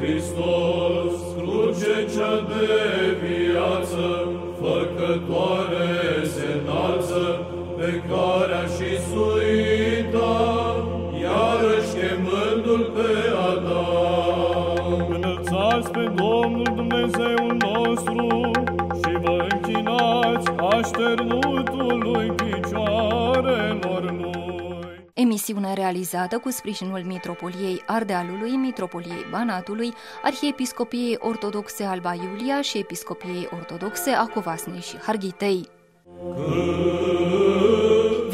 Hristos, cruce cea de viață, făcătoare Emisiune realizată cu sprijinul Mitropoliei Ardealului, Mitropoliei Banatului, Arhiepiscopiei Ortodoxe Alba Iulia și Episcopiei Ortodoxe a Covasnei și Harghitei.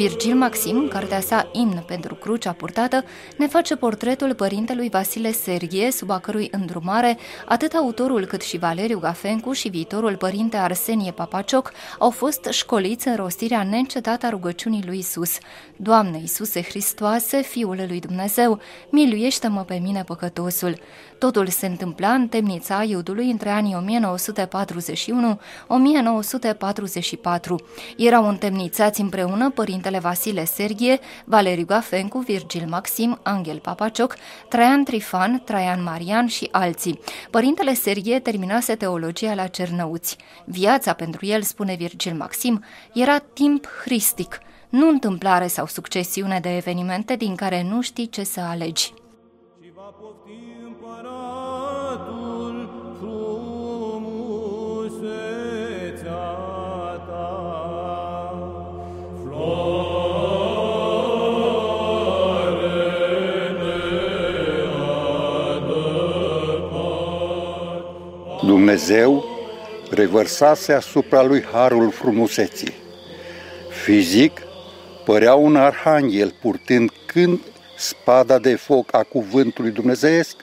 Virgil Maxim, în cartea sa Imn pentru crucea purtată, ne face portretul părintelui Vasile Serghie, sub a cărui îndrumare atât autorul cât și Valeriu Gafencu și viitorul părinte Arsenie Papacioc au fost școliți în rostirea neîncetată a rugăciunii lui Isus. Doamne Iisuse Hristoase, Fiul lui Dumnezeu, miluiește-mă pe mine păcătosul. Totul se întâmpla în temnița Iudului între anii 1941-1944. Erau întemnițați împreună părintele Vasile Serghie, Valeriu Gafencu, Virgil Maxim, Angel Papacioc, Traian Trifan, Traian Marian și alții. Părintele Serghie terminase teologia la Cernăuți. Viața pentru el, spune Virgil Maxim, era timp hristic, nu întâmplare sau succesiune de evenimente din care nu știi ce să alegi. Dumnezeu revărsase asupra lui harul frumuseții. Fizic, părea un arhanghel purtând când spada de foc a cuvântului dumnezeiesc,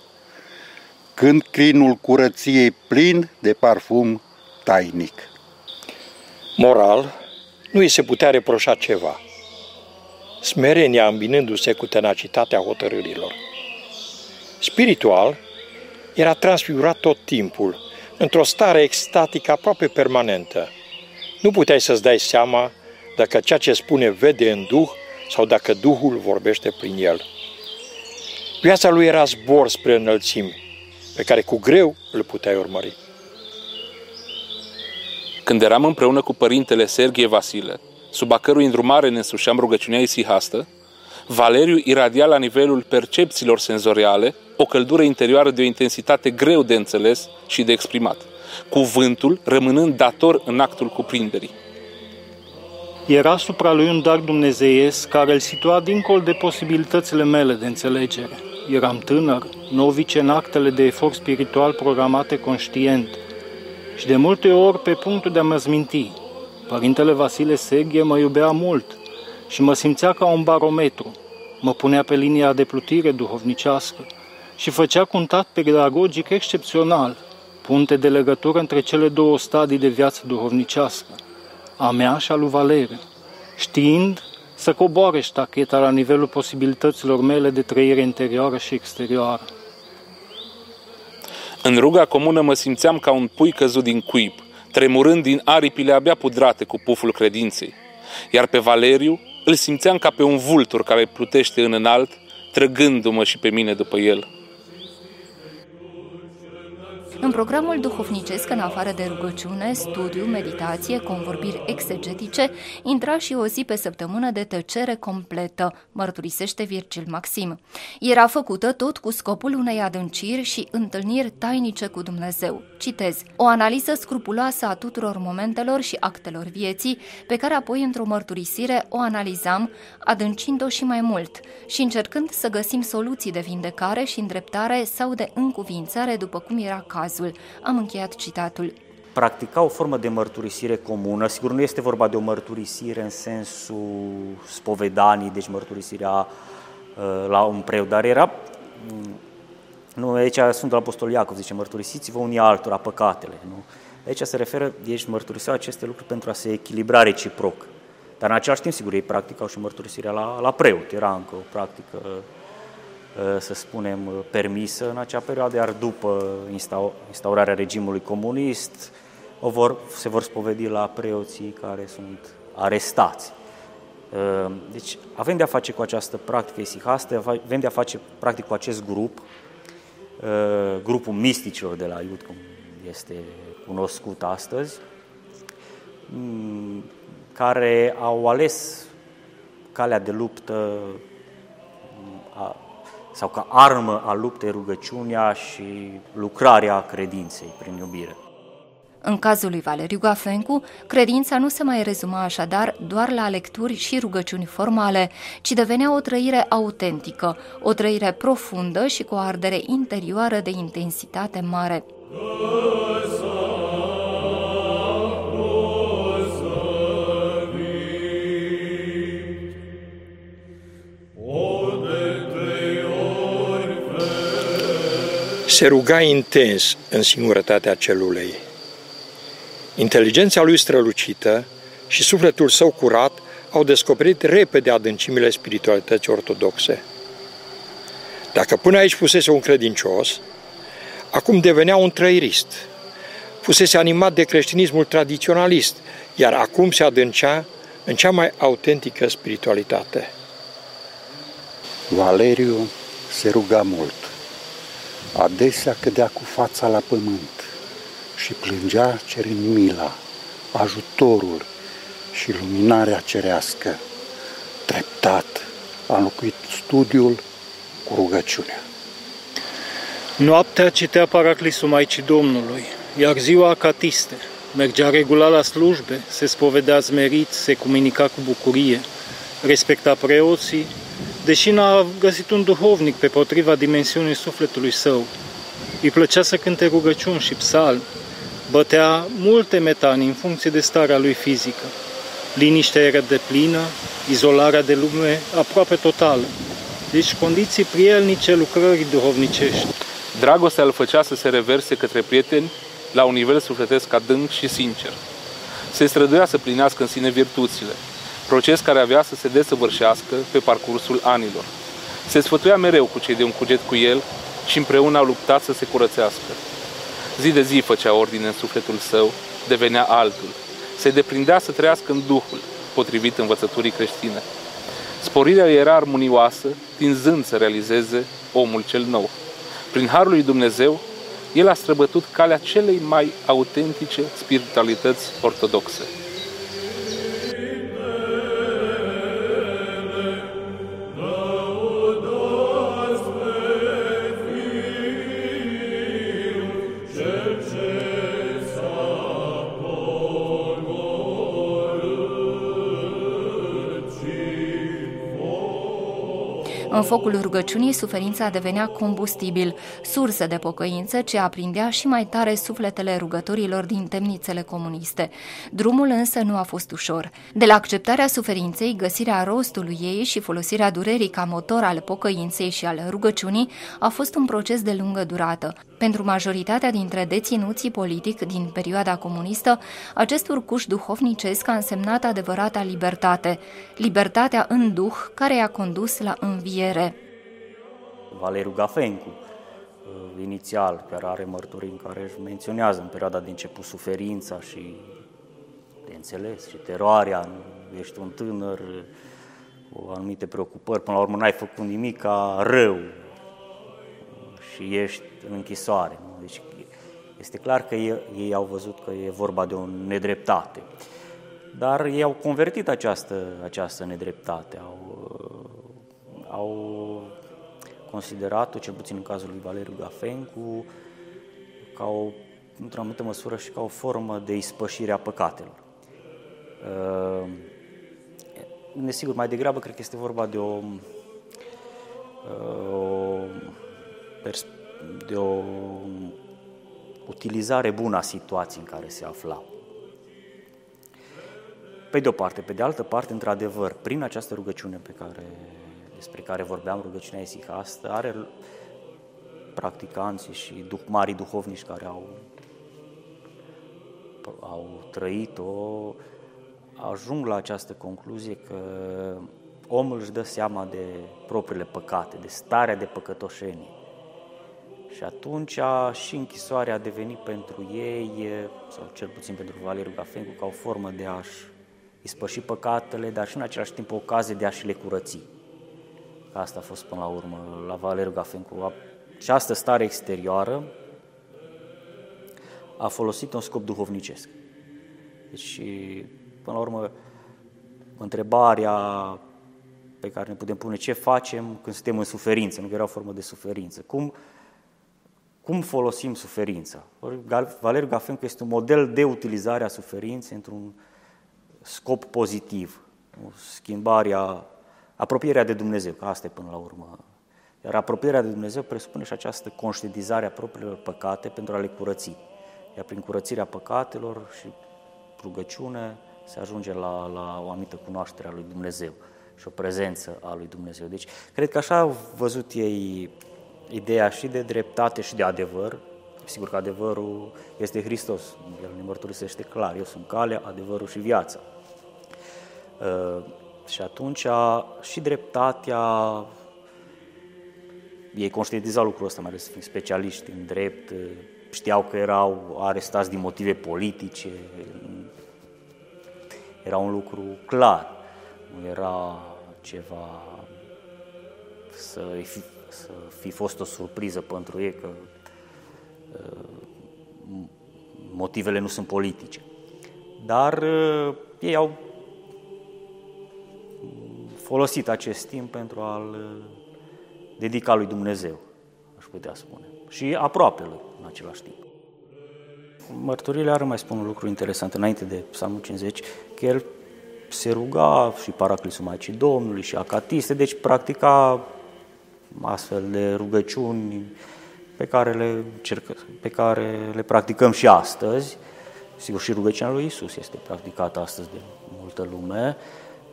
când crinul curăției plin de parfum tainic. Moral, nu îi se putea reproșa ceva. Smerenia îmbinându-se cu tenacitatea hotărârilor. Spiritual, era transfigurat tot timpul, într-o stare extatică aproape permanentă. Nu puteai să-ți dai seama dacă ceea ce spune vede în Duh sau dacă Duhul vorbește prin el. Viața lui era zbor spre înălțimi, pe care cu greu îl puteai urmări. Când eram împreună cu părintele Serghie Vasile, sub a cărui îndrumare ne însușeam rugăciunea isihastă, Valeriu iradia la nivelul percepțiilor senzoriale o căldură interioară de o intensitate greu de înțeles și de exprimat, cuvântul rămânând dator în actul cuprinderii. Era asupra lui un dar dumnezeiesc care îl situa dincolo de posibilitățile mele de înțelegere. Eram tânăr, novice în actele de efort spiritual programate conștient și de multe ori pe punctul de a mă zminti. Părintele Vasile Seghie mă iubea mult și mă simțea ca un barometru. Mă punea pe linia de plutire duhovnicească și făcea contact pedagogic excepțional, punte de legătură între cele două stadii de viață duhovnicească, a mea și a lui Valeriu, știind să coboare ștacheta la nivelul posibilităților mele de trăire interioară și exterioară. În ruga comună mă simțeam ca un pui căzut din cuib, tremurând din aripile abia pudrate cu puful credinței. Iar pe Valeriu îl simțeam ca pe un vultur care plutește în înalt, trăgându-mă și pe mine după el. În programul duhovnicesc, în afară de rugăciune, studiu, meditație, convorbiri exegetice, intra și o zi pe săptămână de tăcere completă, mărturisește Virgil Maxim. Era făcută tot cu scopul unei adânciri și întâlniri tainice cu Dumnezeu. Citez, o analiză scrupuloasă a tuturor momentelor și actelor vieții, pe care apoi într-o mărturisire o analizam, adâncind-o și mai mult și încercând să găsim soluții de vindecare și îndreptare sau de încuvințare după cum era cazul cazul. Am încheiat citatul. Practica o formă de mărturisire comună. Sigur, nu este vorba de o mărturisire în sensul spovedanii, deci mărturisirea uh, la un preot, dar era mm, nu, aici Sfântul Apostol Iacov zice, mărturisiți-vă unii altora păcatele. Nu? Aici se referă, deci mărturiseau aceste lucruri pentru a se echilibra reciproc. Dar în același timp, sigur, ei practicau și mărturisirea la, la preot. Era încă o practică Uh, să spunem, uh, permisă în acea perioadă, iar după instaurarea regimului comunist o vor, se vor spovedi la preoții care sunt arestați. Uh, deci avem de-a face cu această practică isihastă, avem de-a face practic cu acest grup uh, grupul misticilor de la Iud, cum este cunoscut astăzi, mm, care au ales calea de luptă a, sau ca armă a luptei rugăciunea și lucrarea credinței prin iubire. În cazul lui Valeriu Gafencu, credința nu se mai rezuma așadar doar la lecturi și rugăciuni formale, ci devenea o trăire autentică, o trăire profundă și cu o ardere interioară de intensitate mare. Se ruga intens în singurătatea celulei. Inteligența lui strălucită și sufletul său curat au descoperit repede adâncimile spiritualității ortodoxe. Dacă până aici fusese un credincios, acum devenea un trăirist. Fusese animat de creștinismul tradiționalist, iar acum se adâncea în cea mai autentică spiritualitate. Valeriu se ruga mult. Adesea cădea cu fața la pământ și plângea cerând mila, ajutorul și luminarea cerească. Treptat a înlocuit studiul cu rugăciunea. Noaptea citea Paraclisul Maicii Domnului, iar ziua catiste. Mergea regulat la slujbe, se spovedea zmerit, se comunica cu bucurie, respecta preoții, deși n-a găsit un duhovnic pe potriva dimensiunii sufletului său. Îi plăcea să cânte rugăciuni și psalmi, bătea multe metani în funcție de starea lui fizică. Liniștea era de plină, izolarea de lume aproape totală, deci condiții prielnice lucrării duhovnicești. Dragostea îl făcea să se reverse către prieteni la un nivel sufletesc adânc și sincer. Se străduia să plinească în sine virtuțile, proces care avea să se desăvârșească pe parcursul anilor. Se sfătuia mereu cu cei de un cuget cu el și împreună au luptat să se curățească. Zi de zi făcea ordine în sufletul său, devenea altul. Se deprindea să trăiască în Duhul, potrivit învățăturii creștine. Sporirea era armonioasă, tinzând să realizeze omul cel nou. Prin Harul lui Dumnezeu, el a străbătut calea celei mai autentice spiritualități ortodoxe. Focul rugăciunii, suferința devenea combustibil, sursă de pocăință ce aprindea și mai tare sufletele rugătorilor din temnițele comuniste. Drumul însă nu a fost ușor. De la acceptarea suferinței, găsirea rostului ei și folosirea durerii ca motor al pocăinței și al rugăciunii a fost un proces de lungă durată. Pentru majoritatea dintre deținuții politic din perioada comunistă, acest urcuș duhovnicesc a însemnat adevărata libertate, libertatea în duh care i-a condus la înviere. Valeriu Gafencu, uh, inițial, chiar are mărturii în care își menționează în perioada de început suferința și de înțeles și teroarea, ești un tânăr cu anumite preocupări, până la urmă n-ai făcut nimic ca rău, și ești în închisoare. Nu? Deci este clar că ei, ei au văzut că e vorba de o nedreptate. Dar ei au convertit această, această nedreptate, au, au considerat-o, cel puțin în cazul lui Valeriu Gafencu, ca o, într-o anumită măsură și ca o formă de ispășire a păcatelor. Desigur, mai degrabă cred că este vorba de o, o de o utilizare bună a situației în care se afla. Pe de o parte, pe de altă parte, într-adevăr, prin această rugăciune pe care, despre care vorbeam, rugăciunea isihastă, are practicanții și duh, mari duhovnici care au, au trăit-o, ajung la această concluzie că omul își dă seama de propriile păcate, de starea de păcătoșenie. Și atunci și închisoarea a devenit pentru ei, sau cel puțin pentru Valeriu Gafencu, ca o formă de a-și ispăși păcatele, dar și în același timp o ocazie de a-și le curăți. Asta a fost până la urmă la Valeriu Gafencu. A această stare exterioară a folosit un scop duhovnicesc. Deci, până la urmă, întrebarea pe care ne putem pune ce facem când suntem în suferință, nu că era o formă de suferință. Cum, cum folosim suferința? Valeriu Gafencu este un model de utilizare a suferinței într-un scop pozitiv, schimbarea, apropierea de Dumnezeu, că asta e până la urmă. Iar apropierea de Dumnezeu presupune și această conștientizare a propriilor păcate pentru a le curăți. Iar prin curățirea păcatelor și rugăciune se ajunge la, la o anumită cunoaștere a lui Dumnezeu și o prezență a lui Dumnezeu. Deci, cred că așa au văzut ei ideea și de dreptate și de adevăr. Sigur că adevărul este Hristos. El ne mărturisește clar. Eu sunt calea, adevărul și viața. Uh, și atunci și dreptatea, ei conștientizau lucrul ăsta, mai ales fiind specialiști în drept, uh, știau că erau arestați din motive politice, era un lucru clar, nu era ceva să fi, să fi fost o surpriză pentru ei că uh, motivele nu sunt politice. Dar uh, ei au folosit acest timp pentru a-l uh, dedica lui Dumnezeu, aș putea spune, și aproape lui în același timp. Mărturile ar mai spun un lucru interesant înainte de Psalmul 50, că el se ruga și Paraclisul Maicii Domnului și Acatiste, deci practica astfel de rugăciuni pe care le, cercă, pe care le practicăm și astăzi. Sigur, și rugăciunea lui Isus este practicată astăzi de multă lume,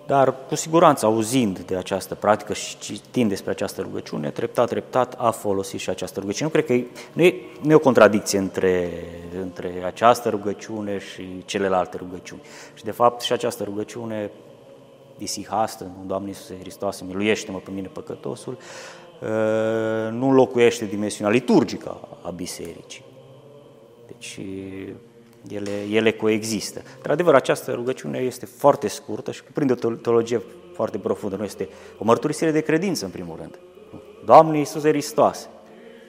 dar cu siguranță auzind de această practică și citind despre această rugăciune, treptat, treptat a folosit și această rugăciune. Nu cred că e, nu, e, nu e o contradicție între, între această rugăciune și celelalte rugăciuni. Și de fapt și această rugăciune disihastă, Doamne Iisuse Hristoase, miluiește-mă pe mine păcătosul, ă, nu înlocuiește dimensiunea liturgică a bisericii. Deci ele, ele coexistă. Dar adevăr, această rugăciune este foarte scurtă și cuprinde o teologie foarte profundă. Nu este o mărturisire de credință, în primul rând. Doamne Iisus Hristos.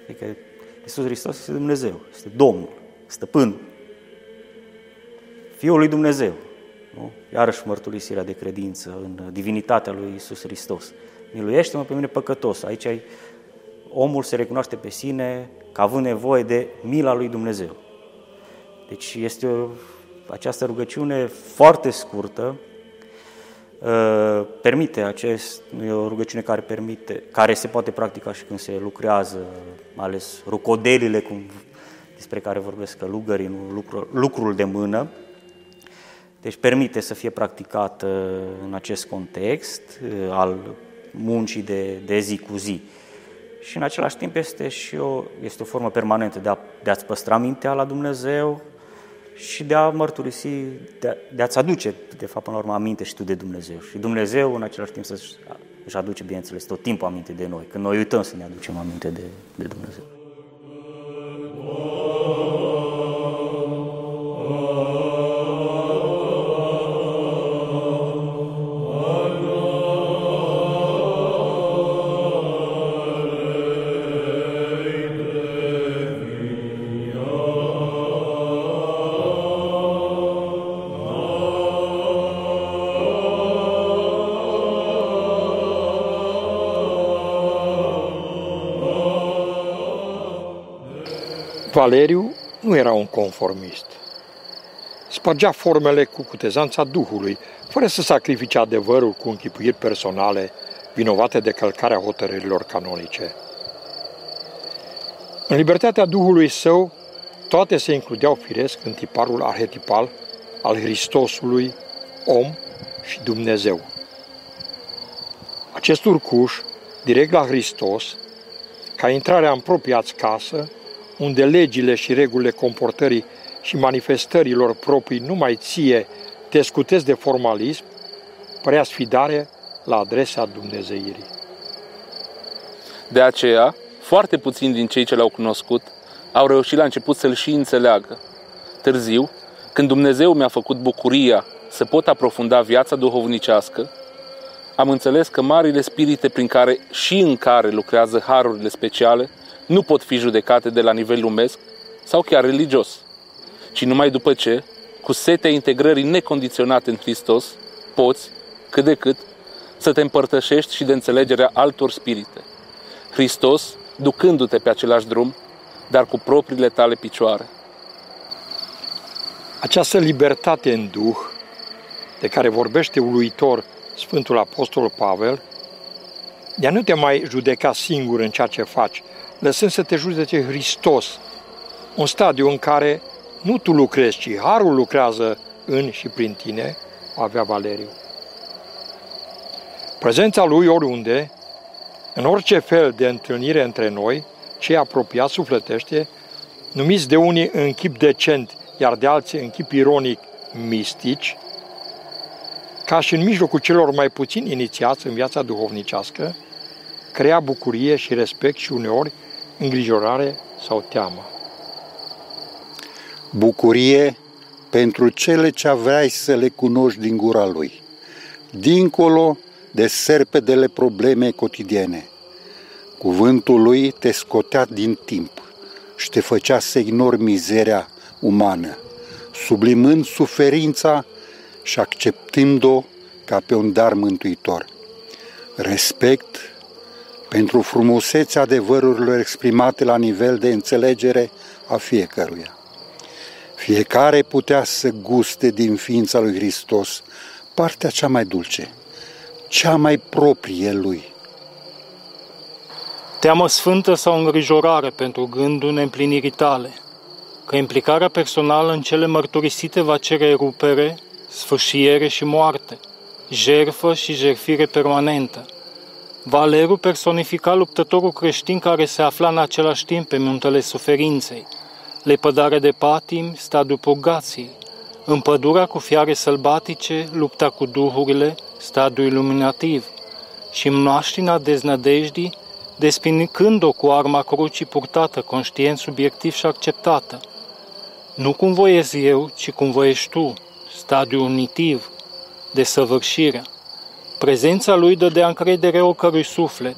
Adică Iisus Hristos este Dumnezeu, este Domnul, stăpân, Fiul lui Dumnezeu. Nu? Iarăși mărturisirea de credință în divinitatea lui Iisus Hristos. Miluiește-mă pe mine păcătos. Aici ai, omul se recunoaște pe sine ca având nevoie de mila lui Dumnezeu. Deci este o, această rugăciune foarte scurtă, uh, permite acest, nu e o rugăciune care permite, care se poate practica și când se lucrează, mai ales rucodelile cum, despre care vorbesc călugării, nu lucru, lucrul de mână, deci permite să fie practicat în acest context uh, al muncii de, de zi cu zi. Și în același timp este și o, este o formă permanentă de, a, de a-ți păstra mintea la Dumnezeu, și de a mărturisi, de, a, de a-ți aduce, de fapt, până la urmă, aminte și tu de Dumnezeu. Și Dumnezeu, în același timp, să își aduce, bineînțeles, tot timpul aminte de noi, când noi uităm să ne aducem aminte de, de Dumnezeu. Valeriu nu era un conformist. Spărgea formele cu cutezanța Duhului, fără să sacrifice adevărul cu închipuiri personale vinovate de călcarea hotărârilor canonice. În libertatea Duhului său, toate se includeau firesc în tiparul arhetipal al Hristosului, om și Dumnezeu. Acest urcuș, direct la Hristos, ca intrarea în propria casă, unde legile și regulile comportării și manifestărilor proprii numai ție te scutesc de formalism, părea sfidare la adresa Dumnezeirii. De aceea, foarte puțini din cei ce l-au cunoscut au reușit la început să-l și înțeleagă. Târziu, când Dumnezeu mi-a făcut bucuria să pot aprofunda viața duhovnicească, am înțeles că marile spirite prin care și în care lucrează harurile speciale nu pot fi judecate de la nivel lumesc sau chiar religios, ci numai după ce, cu setea integrării necondiționate în Hristos, poți, cât de cât, să te împărtășești și de înțelegerea altor spirite. Hristos, ducându-te pe același drum, dar cu propriile tale picioare. Această libertate în Duh, de care vorbește uluitor Sfântul Apostol Pavel, de a nu te mai judeca singur în ceea ce faci, lăsând să te judece Hristos, un stadiu în care nu tu lucrezi, ci Harul lucrează în și prin tine, avea Valeriu. Prezența lui oriunde, în orice fel de întâlnire între noi, ce apropiat sufletește, numiți de unii în chip decent, iar de alții în chip ironic mistici, ca și în mijlocul celor mai puțin inițiați în viața duhovnicească, crea bucurie și respect și uneori îngrijorare sau teamă. Bucurie pentru cele ce vrei să le cunoști din gura lui, dincolo de serpedele probleme cotidiene. Cuvântul lui te scotea din timp și te făcea să ignori mizeria umană, sublimând suferința și acceptând-o ca pe un dar mântuitor. Respect pentru frumusețea adevărurilor exprimate la nivel de înțelegere a fiecăruia. Fiecare putea să guste din ființa lui Hristos partea cea mai dulce, cea mai proprie lui. Teamă sfântă sau îngrijorare pentru gândul neîmplinirii tale, că implicarea personală în cele mărturisite va cere rupere, sfârșiere și moarte, jerfă și jerfire permanentă. Valeru personifica luptătorul creștin care se afla în același timp pe muntele suferinței, lepădare de patim, stadiul purgației, împădurea cu fiare sălbatice, lupta cu duhurile, stadiul iluminativ, și mnoaștina deznădejdii, despinicând-o cu arma crucii purtată, conștient, subiectiv și acceptată. Nu cum voiesc eu, ci cum voiești tu, stadiul unitiv, de săvârșire. Prezența lui dădea încredere oricărui suflet,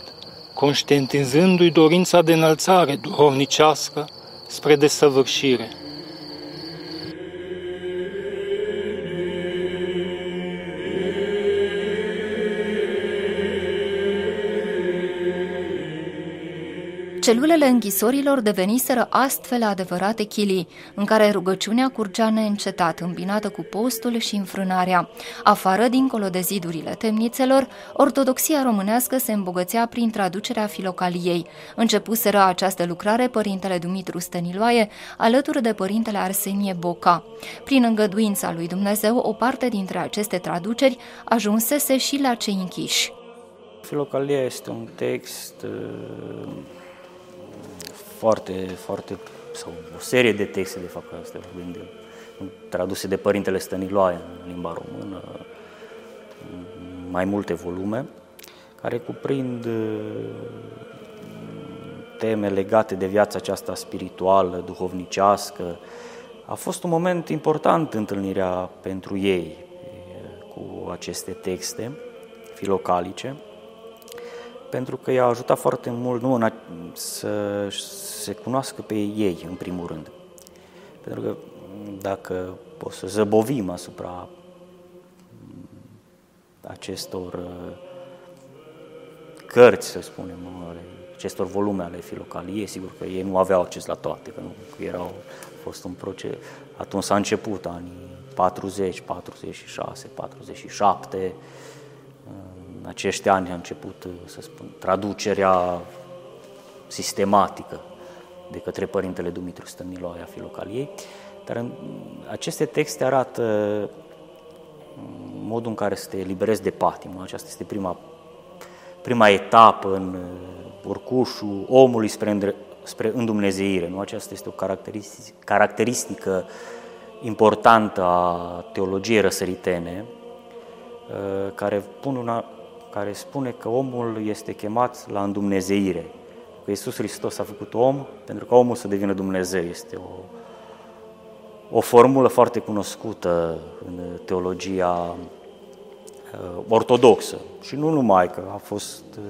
conștientizându-i dorința de înălțare duhovnicească spre desăvârșire. Celulele închisorilor deveniseră astfel adevărate chilii, în care rugăciunea curgea neîncetat, îmbinată cu postul și înfrânarea. Afară, dincolo de zidurile temnițelor, ortodoxia românească se îmbogățea prin traducerea filocaliei. Începuseră această lucrare părintele Dumitru Stăniloae, alături de părintele Arsenie Boca. Prin îngăduința lui Dumnezeu, o parte dintre aceste traduceri ajunsese și la cei închiși. Filocalia este un text uh, foarte, foarte, sau o serie de texte, de fapt, astea vorbim de, traduse de Părintele Stăniloae în limba română, mai multe volume, care cuprind uh, teme legate de viața aceasta spirituală, duhovnicească. A fost un moment important întâlnirea pentru ei uh, cu aceste texte filocalice, pentru că i-a ajutat foarte mult nu, să se cunoască pe ei, în primul rând. Pentru că dacă o să zăbovim asupra acestor uh, cărți, să spunem, ale acestor volume ale filocaliei, sigur că ei nu aveau acces la toate, că nu că erau a fost un proces. Atunci s-a început anii 40, 46, 47, în acești ani a început, să spun, traducerea sistematică de către Părintele Dumitru Stăniloae a Filocaliei, dar în aceste texte arată mm, modul în care să te eliberezi de patimă. Aceasta este prima, prima etapă în uh, urcușul omului spre, spre îndumnezeire. Nu? Aceasta este o caracteristică, caracteristică importantă a teologiei răsăritene, uh, care, pun una, care spune că omul este chemat la îndumnezeire că Iisus Hristos a făcut om pentru că omul să devină Dumnezeu. Este o, o formulă foarte cunoscută în teologia uh, ortodoxă și nu numai, că a fost, uh,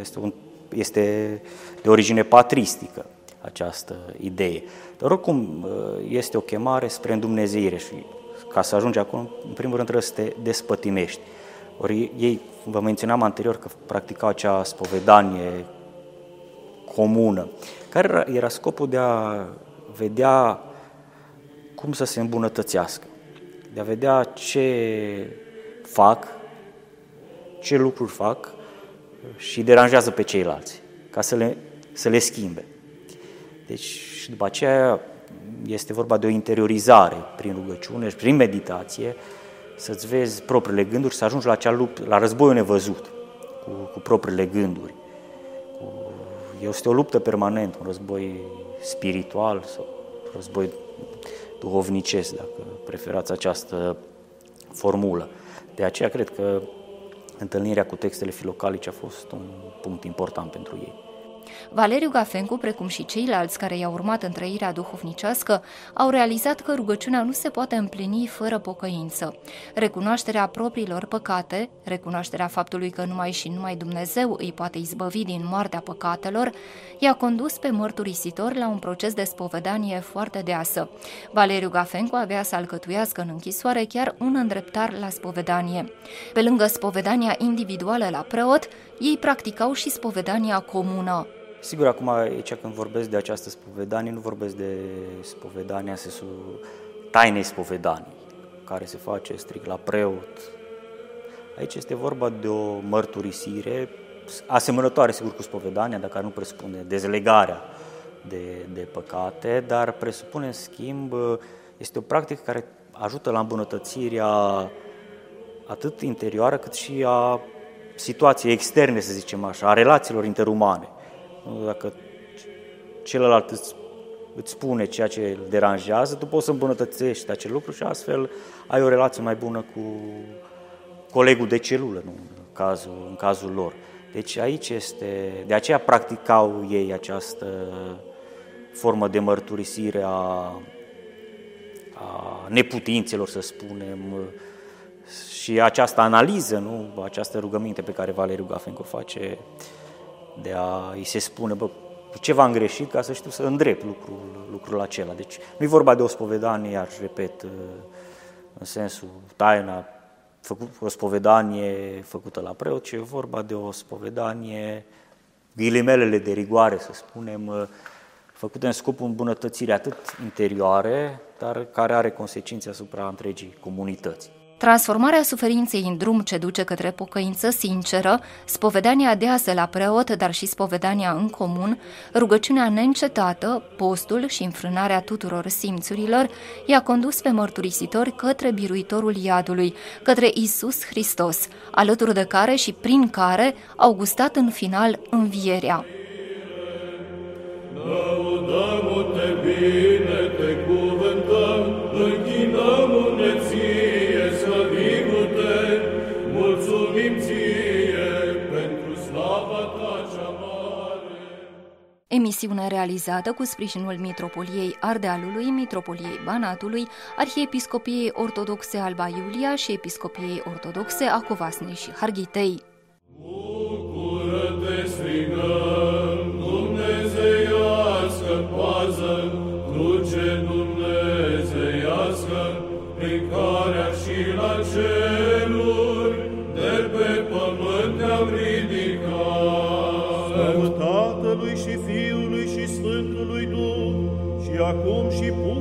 este un este de origine patristică această idee. Dar oricum este o chemare spre îndumnezeire și ca să ajungi acolo, în primul rând trebuie să te despătimești. Ori ei, vă menționam anterior că practicau acea spovedanie comună, care era scopul de a vedea cum să se îmbunătățească, de a vedea ce fac, ce lucruri fac și deranjează pe ceilalți, ca să le, să le schimbe. Deci, și după aceea este vorba de o interiorizare prin rugăciune și prin meditație, să-ți vezi propriile gânduri, să ajungi la, acea luptă, la războiul nevăzut cu, cu propriile gânduri. Cu, este o luptă permanentă, un război spiritual sau război duhovnicesc, dacă preferați această formulă. De aceea cred că întâlnirea cu textele filocalice a fost un punct important pentru ei. Valeriu Gafencu, precum și ceilalți care i-au urmat în trăirea duhovnicească, au realizat că rugăciunea nu se poate împlini fără pocăință. Recunoașterea propriilor păcate, recunoașterea faptului că numai și numai Dumnezeu îi poate izbăvi din moartea păcatelor, i-a condus pe mărturisitor la un proces de spovedanie foarte deasă. Valeriu Gafencu avea să alcătuiască în închisoare chiar un îndreptar la spovedanie. Pe lângă spovedania individuală la preot, ei practicau și spovedania comună. Sigur, acum aici când vorbesc de această spovedanie, nu vorbesc de spovedania sensul tainei spovedanii, care se face strict la preot. Aici este vorba de o mărturisire asemănătoare, sigur, cu spovedania, dacă nu presupune dezlegarea de, de păcate, dar presupune, în schimb, este o practică care ajută la îmbunătățirea atât interioară cât și a situației externe, să zicem așa, a relațiilor interumane. Dacă celălalt îți, îți spune ceea ce îl deranjează, tu poți să îmbunătățești acel lucru și astfel ai o relație mai bună cu colegul de celulă, nu, în, cazul, în cazul lor. Deci aici este, de aceea practicau ei această formă de mărturisire a, a neputințelor, să spunem, și această analiză, nu? această rugăminte pe care Valeriu Gafenco face de a îi se spune, bă, ce v-am greșit ca să știu să îndrept lucrul, lucrul acela. Deci nu e vorba de o spovedanie, iar repet, în sensul taina, făcut, o spovedanie făcută la preot, ci e vorba de o spovedanie, ghilimelele de rigoare, să spunem, făcute în scopul îmbunătățirii atât interioare, dar care are consecințe asupra întregii comunități. Transformarea suferinței în drum ce duce către pocăință sinceră, spovedania deasă la preot, dar și spovedania în comun, rugăciunea neîncetată, postul și înfrânarea tuturor simțurilor, i-a condus pe mărturisitori către biruitorul iadului, către Isus Hristos, alături de care și prin care au gustat în final învierea. Lăudăm-te bine, te cuvântăm, închinăm-ne Emisiune realizată cu sprijinul Mitropoliei Ardealului, Mitropoliei Banatului, Arhiepiscopiei Ortodoxe Alba Iulia și Episcopiei Ortodoxe a Covasnei și Harghitei. Bucură-te, acum și pururea și în veci.